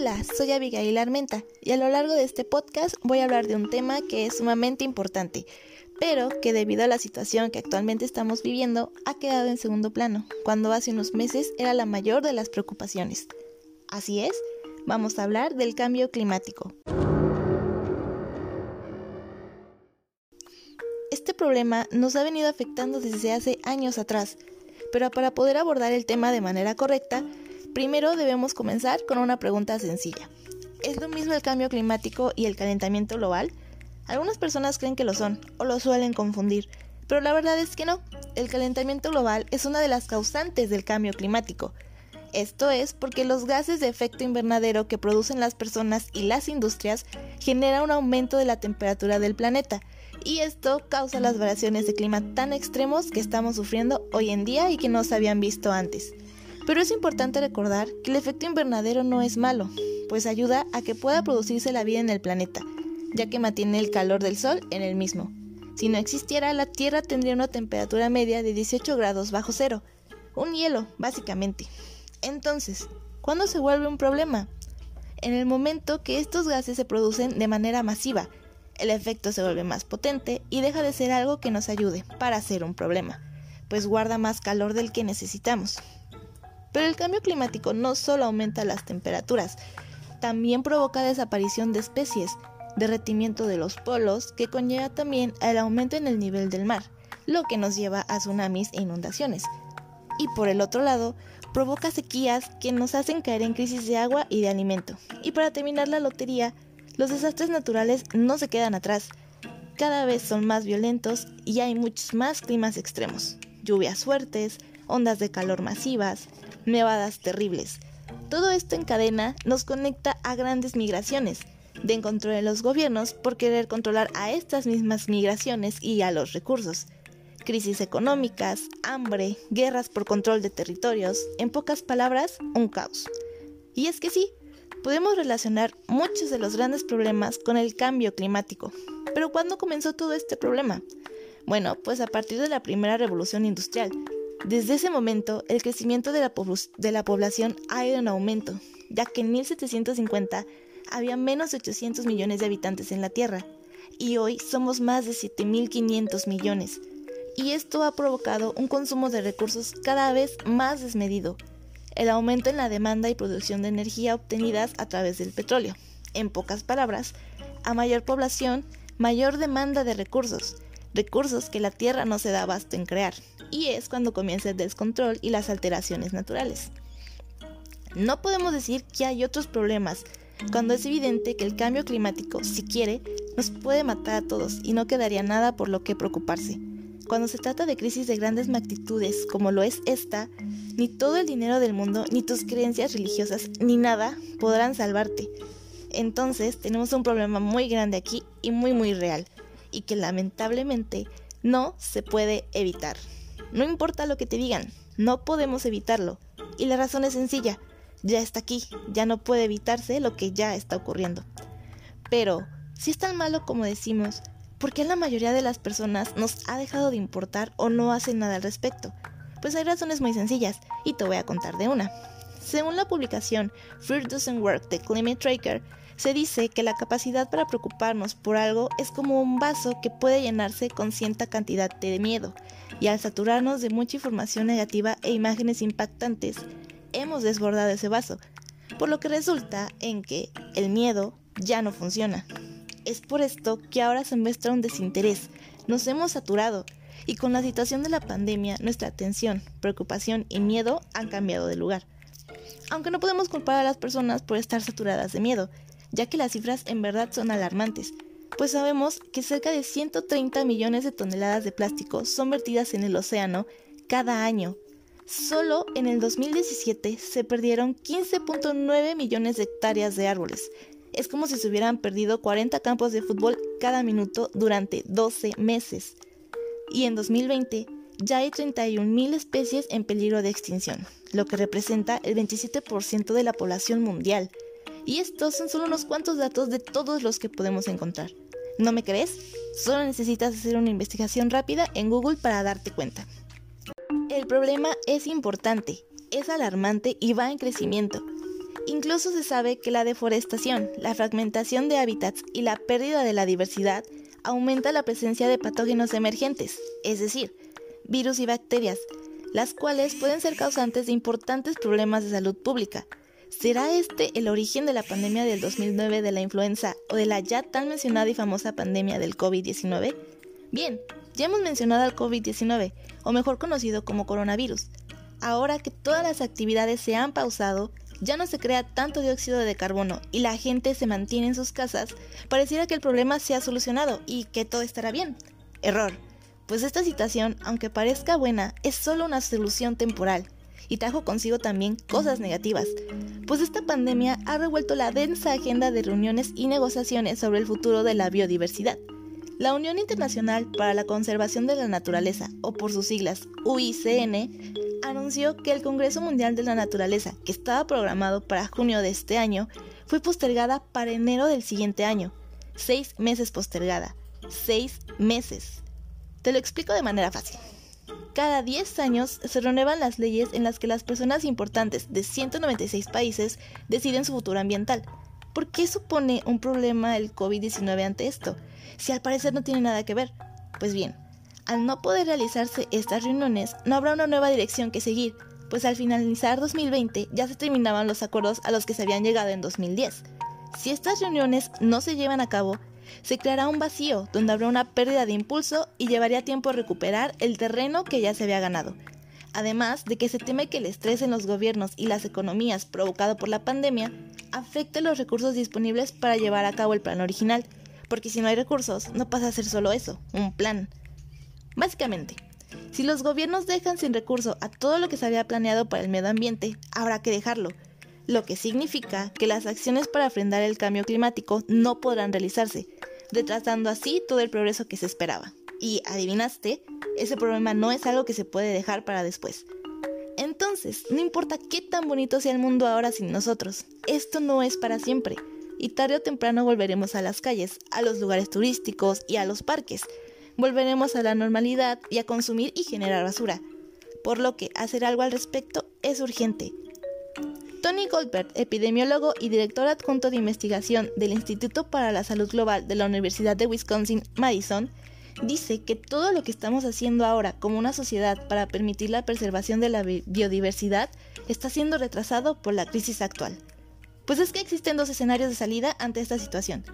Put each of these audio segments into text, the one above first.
Hola, soy Abigail Armenta y a lo largo de este podcast voy a hablar de un tema que es sumamente importante, pero que debido a la situación que actualmente estamos viviendo ha quedado en segundo plano, cuando hace unos meses era la mayor de las preocupaciones. Así es, vamos a hablar del cambio climático. Este problema nos ha venido afectando desde hace años atrás, pero para poder abordar el tema de manera correcta, Primero debemos comenzar con una pregunta sencilla. ¿Es lo mismo el cambio climático y el calentamiento global? Algunas personas creen que lo son o lo suelen confundir, pero la verdad es que no. El calentamiento global es una de las causantes del cambio climático. Esto es porque los gases de efecto invernadero que producen las personas y las industrias generan un aumento de la temperatura del planeta, y esto causa las variaciones de clima tan extremos que estamos sufriendo hoy en día y que no se habían visto antes. Pero es importante recordar que el efecto invernadero no es malo, pues ayuda a que pueda producirse la vida en el planeta, ya que mantiene el calor del Sol en el mismo. Si no existiera, la Tierra tendría una temperatura media de 18 grados bajo cero, un hielo, básicamente. Entonces, ¿cuándo se vuelve un problema? En el momento que estos gases se producen de manera masiva, el efecto se vuelve más potente y deja de ser algo que nos ayude para ser un problema, pues guarda más calor del que necesitamos. Pero el cambio climático no solo aumenta las temperaturas, también provoca desaparición de especies, derretimiento de los polos, que conlleva también el aumento en el nivel del mar, lo que nos lleva a tsunamis e inundaciones. Y por el otro lado, provoca sequías que nos hacen caer en crisis de agua y de alimento. Y para terminar la lotería, los desastres naturales no se quedan atrás. Cada vez son más violentos y hay muchos más climas extremos. Lluvias fuertes, ondas de calor masivas, nevadas terribles. Todo esto en cadena nos conecta a grandes migraciones, de control de los gobiernos por querer controlar a estas mismas migraciones y a los recursos. Crisis económicas, hambre, guerras por control de territorios, en pocas palabras, un caos. Y es que sí, podemos relacionar muchos de los grandes problemas con el cambio climático. Pero ¿cuándo comenzó todo este problema? Bueno, pues a partir de la primera revolución industrial, desde ese momento, el crecimiento de la, de la, población ha ido en aumento, ya que en 1750 había menos de 800 millones de habitantes en la Tierra, y hoy somos más de 7.500 millones. Y esto ha provocado un consumo de recursos cada vez más desmedido, el aumento en la demanda y producción de energía obtenidas a través del petróleo. En pocas palabras, a mayor población, mayor demanda de recursos, recursos que la Tierra no se da abasto en crear, y es cuando comienza el descontrol y las alteraciones naturales. No podemos decir que hay otros problemas, cuando es evidente que el cambio climático, si quiere, nos puede matar a todos y no quedaría nada por lo que preocuparse. Cuando se trata de crisis de grandes magnitudes, como lo es esta, ni todo el dinero del mundo, ni tus creencias religiosas, ni nada podrán salvarte. Entonces tenemos un problema muy grande aquí y muy muy real y que lamentablemente no se puede evitar. No importa lo que te digan, no podemos evitarlo. Y la razón es sencilla, ya está aquí, ya no puede evitarse lo que ya está ocurriendo. Pero, si es tan malo como decimos, ¿por qué la mayoría de las personas nos ha dejado de importar o no hacen nada al respecto? Pues hay razones muy sencillas, y te voy a contar de una. Según la publicación Fear Doesn't Work de Climate Tracker, se dice que la capacidad para preocuparnos por algo es como un vaso que puede llenarse con cierta cantidad de miedo, y al saturarnos de mucha información negativa e imágenes impactantes, hemos desbordado ese vaso, por lo que resulta en que el miedo ya no funciona. Es por esto que ahora se muestra un desinterés, nos hemos saturado, y con la situación de la pandemia nuestra atención, preocupación y miedo han cambiado de lugar. Aunque no podemos culpar a las personas por estar saturadas de miedo, ya que las cifras en verdad son alarmantes, pues sabemos que cerca de 130 millones de toneladas de plástico son vertidas en el océano cada año. Solo en el 2017 se perdieron 15.9 millones de hectáreas de árboles. Es como si se hubieran perdido 40 campos de fútbol cada minuto durante 12 meses. Y en 2020 ya hay 31.000 especies en peligro de extinción, lo que representa el 27% de la población mundial. Y estos son solo unos cuantos datos de todos los que podemos encontrar. ¿No me crees? Solo necesitas hacer una investigación rápida en Google para darte cuenta. El problema es importante, es alarmante y va en crecimiento. Incluso se sabe que la deforestación, la fragmentación de hábitats y la pérdida de la diversidad aumenta la presencia de patógenos emergentes, es decir, virus y bacterias, las cuales pueden ser causantes de importantes problemas de salud pública. ¿Será este el origen de la pandemia del 2009 de la influenza o de la ya tan mencionada y famosa pandemia del COVID-19? Bien, ya hemos mencionado al COVID-19, o mejor conocido como coronavirus. Ahora que todas las actividades se han pausado, ya no se crea tanto dióxido de carbono y la gente se mantiene en sus casas, pareciera que el problema se ha solucionado y que todo estará bien. Error, pues esta situación, aunque parezca buena, es solo una solución temporal y trajo consigo también cosas negativas, pues esta pandemia ha revuelto la densa agenda de reuniones y negociaciones sobre el futuro de la biodiversidad. La Unión Internacional para la Conservación de la Naturaleza, o por sus siglas UICN, anunció que el Congreso Mundial de la Naturaleza, que estaba programado para junio de este año, fue postergada para enero del siguiente año. Seis meses postergada. Seis meses. Te lo explico de manera fácil. Cada 10 años se renuevan las leyes en las que las personas importantes de 196 países deciden su futuro ambiental. ¿Por qué supone un problema el COVID-19 ante esto? Si al parecer no tiene nada que ver. Pues bien, al no poder realizarse estas reuniones, no habrá una nueva dirección que seguir, pues al finalizar 2020 ya se terminaban los acuerdos a los que se habían llegado en 2010. Si estas reuniones no se llevan a cabo, se creará un vacío donde habrá una pérdida de impulso y llevaría tiempo recuperar el terreno que ya se había ganado. Además de que se teme que el estrés en los gobiernos y las economías provocado por la pandemia afecte los recursos disponibles para llevar a cabo el plan original, porque si no hay recursos no pasa a ser solo eso, un plan. Básicamente, si los gobiernos dejan sin recurso a todo lo que se había planeado para el medio ambiente, habrá que dejarlo, lo que significa que las acciones para frenar el cambio climático no podrán realizarse, retrasando así todo el progreso que se esperaba. Y adivinaste, ese problema no es algo que se puede dejar para después. Entonces, no importa qué tan bonito sea el mundo ahora sin nosotros, esto no es para siempre. Y tarde o temprano volveremos a las calles, a los lugares turísticos y a los parques, volveremos a la normalidad y a consumir y generar basura, por lo que hacer algo al respecto es urgente. Tony Goldberg, epidemiólogo y director adjunto de investigación del Instituto para la Salud Global de la Universidad de Wisconsin-Madison, dice que todo lo que estamos haciendo ahora como una sociedad para permitir la preservación de la biodiversidad está siendo retrasado por la crisis actual. Pues es que existen dos escenarios de salida ante esta situación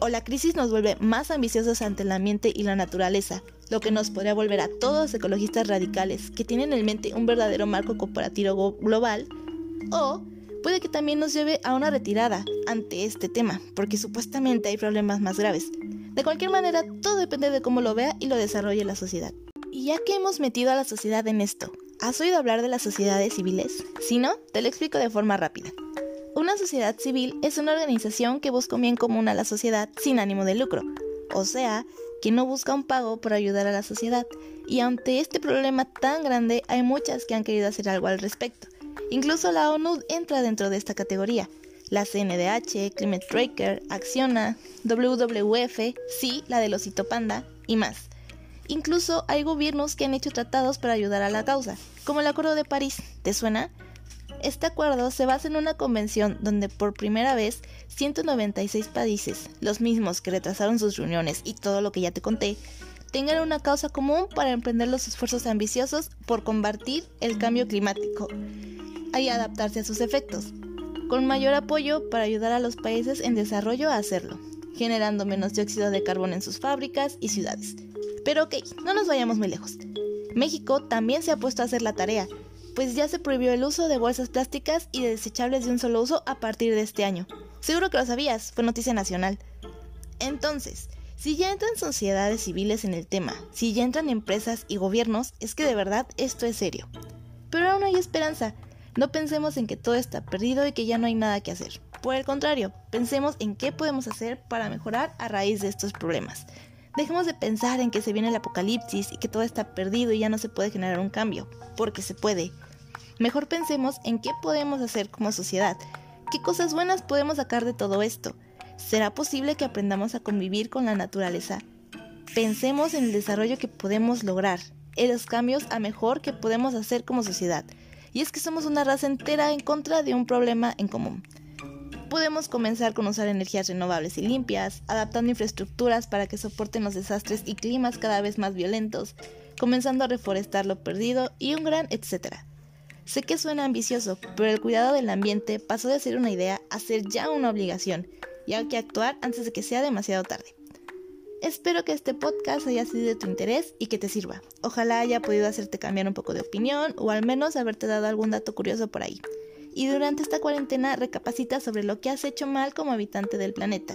o la crisis nos vuelve más ambiciosos ante el ambiente y la naturaleza, lo que nos podría volver a todos ecologistas radicales que tienen en mente un verdadero marco cooperativo global, o puede que también nos lleve a una retirada ante este tema, porque supuestamente hay problemas más graves. De cualquier manera, todo depende de cómo lo vea y lo desarrolle la sociedad. Y ya que hemos metido a la sociedad en esto, ¿has oído hablar de las sociedades civiles? Si no, te lo explico de forma rápida. Una sociedad civil es una organización que busca un bien común a la sociedad sin ánimo de lucro, o sea, que no busca un pago por ayudar a la sociedad. Y ante este problema tan grande hay muchas que han querido hacer algo al respecto. Incluso la ONU entra dentro de esta categoría. La CNDH, Climate Tracker, Acciona, WWF, sí, la del osito panda y más. Incluso hay gobiernos que han hecho tratados para ayudar a la causa, como el Acuerdo de París. ¿Te suena? Este acuerdo se basa en una convención donde por primera vez 196 países, los mismos que retrasaron sus reuniones y todo lo que ya te conté, tengan una causa común para emprender los esfuerzos ambiciosos por combatir el cambio climático y adaptarse a sus efectos, con mayor apoyo para ayudar a los países en desarrollo a hacerlo, generando menos dióxido de carbono en sus fábricas y ciudades. Pero ok, no nos vayamos muy lejos. México también se ha puesto a hacer la tarea pues ya se prohibió el uso de bolsas plásticas y de desechables de un solo uso a partir de este año. Seguro que lo sabías, fue noticia nacional. Entonces, si ya entran sociedades civiles en el tema, si ya entran empresas y gobiernos, es que de verdad esto es serio. Pero aún hay esperanza. No pensemos en que todo está perdido y que ya no hay nada que hacer. Por el contrario, pensemos en qué podemos hacer para mejorar a raíz de estos problemas. Dejemos de pensar en que se viene el apocalipsis y que todo está perdido y ya no se puede generar un cambio, porque se puede. Mejor pensemos en qué podemos hacer como sociedad, qué cosas buenas podemos sacar de todo esto. ¿Será posible que aprendamos a convivir con la naturaleza? Pensemos en el desarrollo que podemos lograr, en los cambios a mejor que podemos hacer como sociedad y es que somos una raza entera en contra de un problema en común. Podemos comenzar con usar energías renovables y limpias, adaptando infraestructuras para que soporten los desastres y climas cada vez más violentos, comenzando a reforestar lo perdido y un gran etcétera. Sé que suena ambicioso, pero el cuidado del ambiente pasó de ser una idea a ser ya una obligación, y hay que actuar antes de que sea demasiado tarde. Espero que este podcast haya sido de tu interés y que te sirva. Ojalá haya podido hacerte cambiar un poco de opinión o al menos haberte dado algún dato curioso por ahí. Y durante esta cuarentena recapacita sobre lo que has hecho mal como habitante del planeta.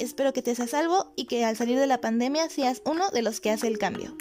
Espero que te seas salvo y que al salir de la pandemia seas uno de los que hace el cambio.